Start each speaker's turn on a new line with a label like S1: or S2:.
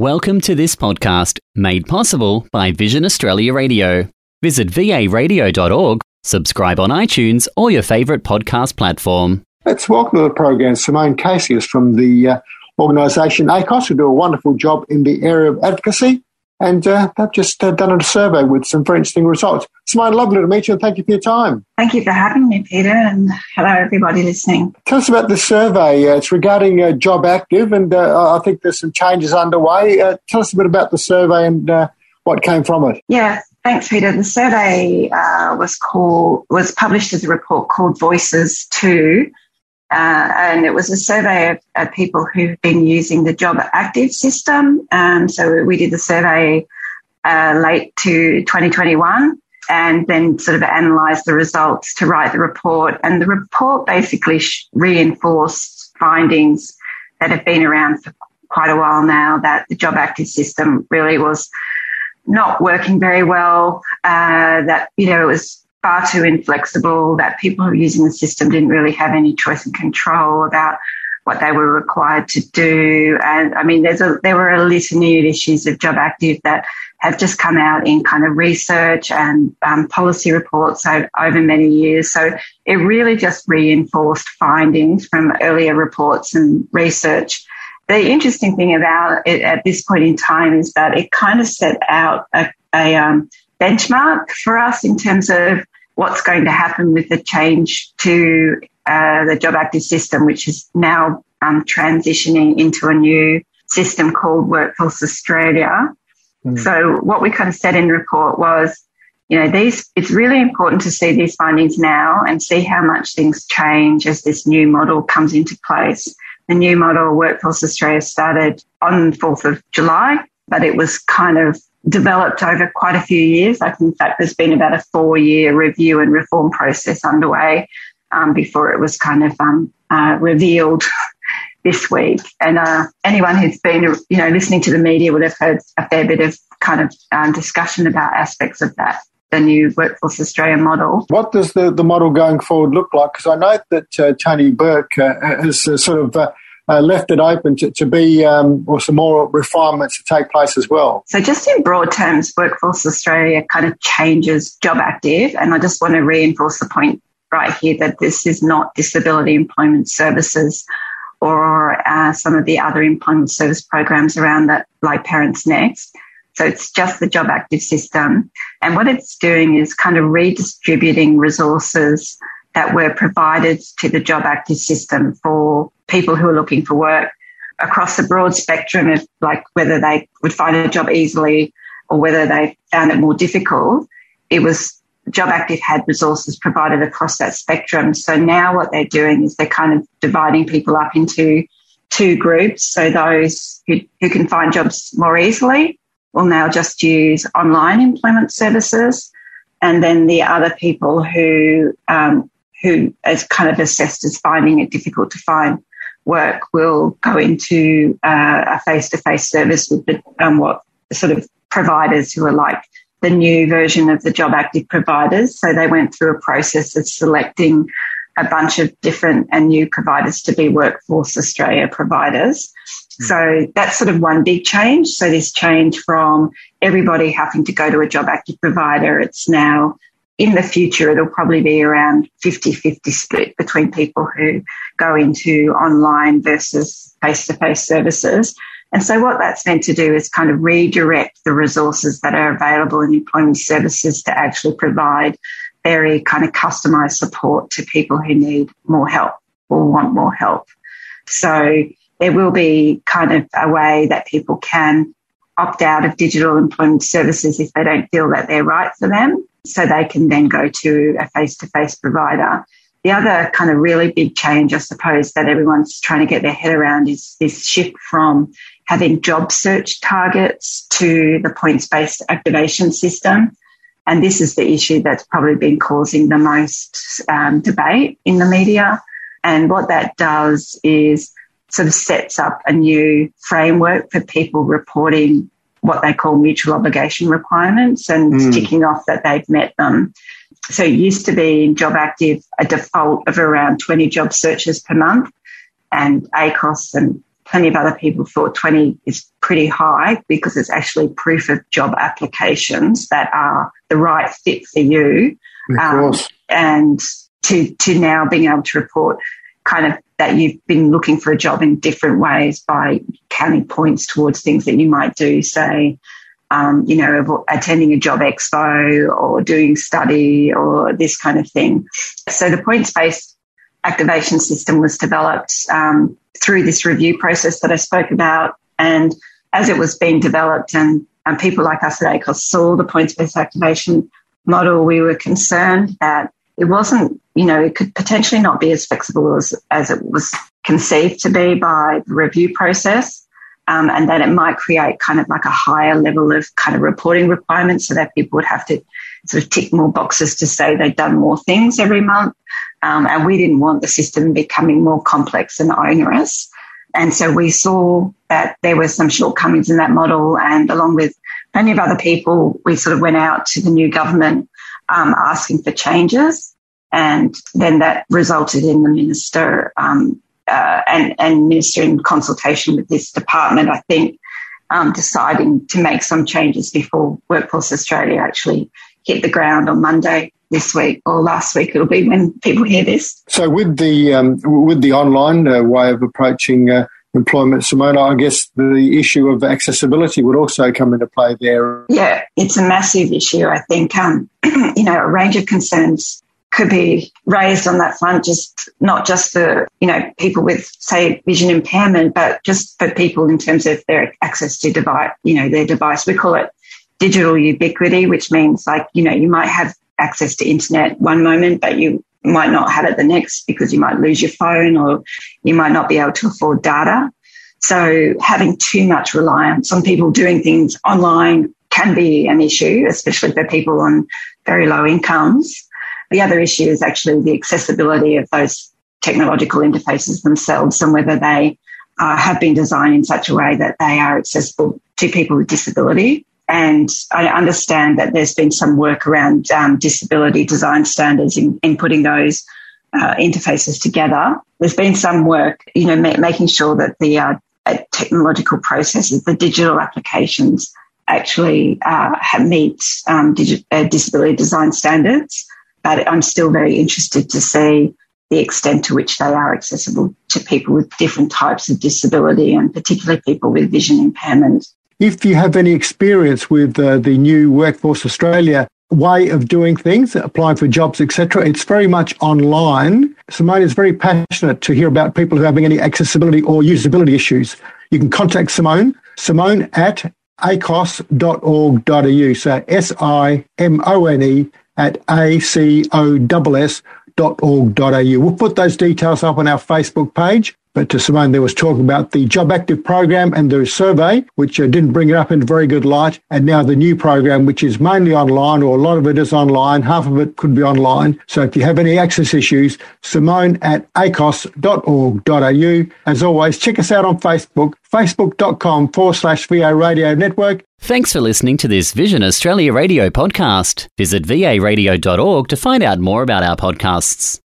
S1: Welcome to this podcast, made possible by Vision Australia Radio. Visit varadio.org, subscribe on iTunes or your favourite podcast platform.
S2: Let's welcome to the program Simone Casey is from the uh, organisation ACOSS, who do a wonderful job in the area of advocacy. And uh, they've just uh, done a survey with some very interesting results. Simone, lovely to meet you and thank you for your time.
S3: Thank you for having me, Peter, and hello, everybody listening.
S2: Tell us about the survey. Uh, it's regarding uh, Job Active, and uh, I think there's some changes underway. Uh, tell us a bit about the survey and what came from it.
S3: Yeah, thanks, Peter. The survey was called was published as a report called Voices Two, uh, and it was a survey of, of, people who've been using the Job Active system. Um, so we did the survey uh, late to 2021 and then sort of analysed the results to write the report. And the report basically reinforced findings that have been around for quite a while now that the Job Active system really was not working very well, uh, that, you know, it was far too inflexible, that people who were using the system didn't really have any choice and control about what they were required to do. And I mean, there's a, there were a litany of issues of Job Active that have just come out in kind of research and um, policy reports over, many years. So it really just reinforced findings from earlier reports and research. The interesting thing about it at this point in time is that it kind of set out a, a um, benchmark for us in terms of what's going to happen with the change to uh, the job active system, which is now um, transitioning into a new system called Workforce Australia. Mm. So what we kind of said in the report was, you know, these, it's really important to see these findings now and see how much things change as this new model comes into place. The new model, Workforce Australia, started on 4th of July, but it was kind of developed over quite a few years. Like, in fact, there's been about a four year review and reform process underway um, before it was kind of um, uh, revealed this week. And uh, anyone who's been, you know, listening to the media would have heard a fair bit of kind of um, discussion about aspects of that. The new Workforce Australia model.
S2: What does the, the model going forward look like? Because I know that uh, Tony Burke uh, has uh, sort of uh, left it open to, to be, um, or some more refinements to take place as well.
S3: So, just in broad terms, Workforce Australia kind of changes Job Active, and I just want to reinforce the point right here that this is not disability employment services or uh, some of the other employment service programs around that, like Parents Next. So it's just the job active system. And what it's doing is kind of redistributing resources that were provided to the job active system for people who are looking for work across a broad spectrum of like whether they would find a job easily or whether they found it more difficult. It was Job Active had resources provided across that spectrum. So now what they're doing is they're kind of dividing people up into two groups. So those who, who can find jobs more easily will now just use online employment services. And then the other people who um, who is kind of assessed as finding it difficult to find work will go into uh, a face-to-face service with the um, what sort of providers who are like the new version of the job active providers. So they went through a process of selecting a bunch of different and new providers to be Workforce Australia providers. Mm. So that's sort of one big change. So this change from everybody having to go to a job active provider, it's now in the future, it'll probably be around 50 50 split between people who go into online versus face to face services. And so, what that's meant to do is kind of redirect the resources that are available in employment services to actually provide very kind of customized support to people who need more help or want more help. So, there will be kind of a way that people can opt out of digital employment services if they don't feel that they're right for them so they can then go to a face to face provider. The other kind of really big change, I suppose, that everyone's trying to get their head around is this shift from having job search targets to the points based activation system. And this is the issue that's probably been causing the most um, debate in the media. And what that does is sort of sets up a new framework for people reporting what they call mutual obligation requirements and mm. ticking off that they've met them. So it used to be in Job Active a default of around 20 job searches per month, and ACOSS and plenty of other people thought 20 is pretty high because it's actually proof of job applications that are the right fit for you.
S2: Um,
S3: and to, to now being able to report kind of that you've been looking for a job in different ways by counting points towards things that you might do, say, um, you know, attending a job expo or doing study or this kind of thing. So the points based activation system was developed um, through this review process that I spoke about. And as it was being developed and, and people like us at ACOSS saw the points based activation model, we were concerned that it wasn't, you know, it could potentially not be as flexible as, as it was conceived to be by the review process. Um, and that it might create kind of like a higher level of kind of reporting requirements so that people would have to sort of tick more boxes to say they've done more things every month. Um, and we didn't want the system becoming more complex and onerous. And so we saw that there were some shortcomings in that model. And along with plenty of other people, we sort of went out to the new government um, asking for changes. And then that resulted in the minister um, uh, and, and minister in consultation with this department, I think, um, deciding to make some changes before Workforce Australia actually hit the ground on Monday this week or last week. It'll be when people hear this.
S2: So with the um, with the online uh, way of approaching uh, employment, Simone, I guess the issue of accessibility would also come into play there.
S3: Yeah, it's a massive issue. I think um, you know a range of concerns could be raised on that front, just not just for, you know, people with, say, vision impairment, but just for people in terms of their access to device, you know, their device. We call it digital ubiquity, which means like, you know, you might have access to internet one moment, but you might not have it the next because you might lose your phone or you might not be able to afford data. So having too much reliance on people doing things online can be an issue, especially for people on very low incomes. The other issue is actually the accessibility of those technological interfaces themselves and whether they uh, have been designed in such a way that they are accessible to people with disability. And I understand that there's been some work around um, disability design standards in, in putting those uh, interfaces together. There's been some work, you know, ma- making sure that the uh, technological processes, the digital applications, actually uh, meet um, digi- uh, disability design standards but I'm still very interested to see the extent to which they are accessible to people with different types of disability and particularly people with vision impairment.
S2: If you have any experience with uh, the new Workforce Australia way of doing things, applying for jobs, etc., it's very much online. Simone is very passionate to hear about people who are having any accessibility or usability issues. You can contact Simone, Simone at acoss.org.au. So S I M O N E at acoss.org.au. We'll put those details up on our Facebook page. But to Simone, there was talk about the Job Active program and the survey, which uh, didn't bring it up in very good light. And now the new program, which is mainly online, or a lot of it is online, half of it could be online. So if you have any access issues, Simone at acoss.org.au. As always, check us out on Facebook, facebook.com forward slash VA Radio Network.
S1: Thanks for listening to this Vision Australia radio podcast. Visit varadio.org to find out more about our podcasts.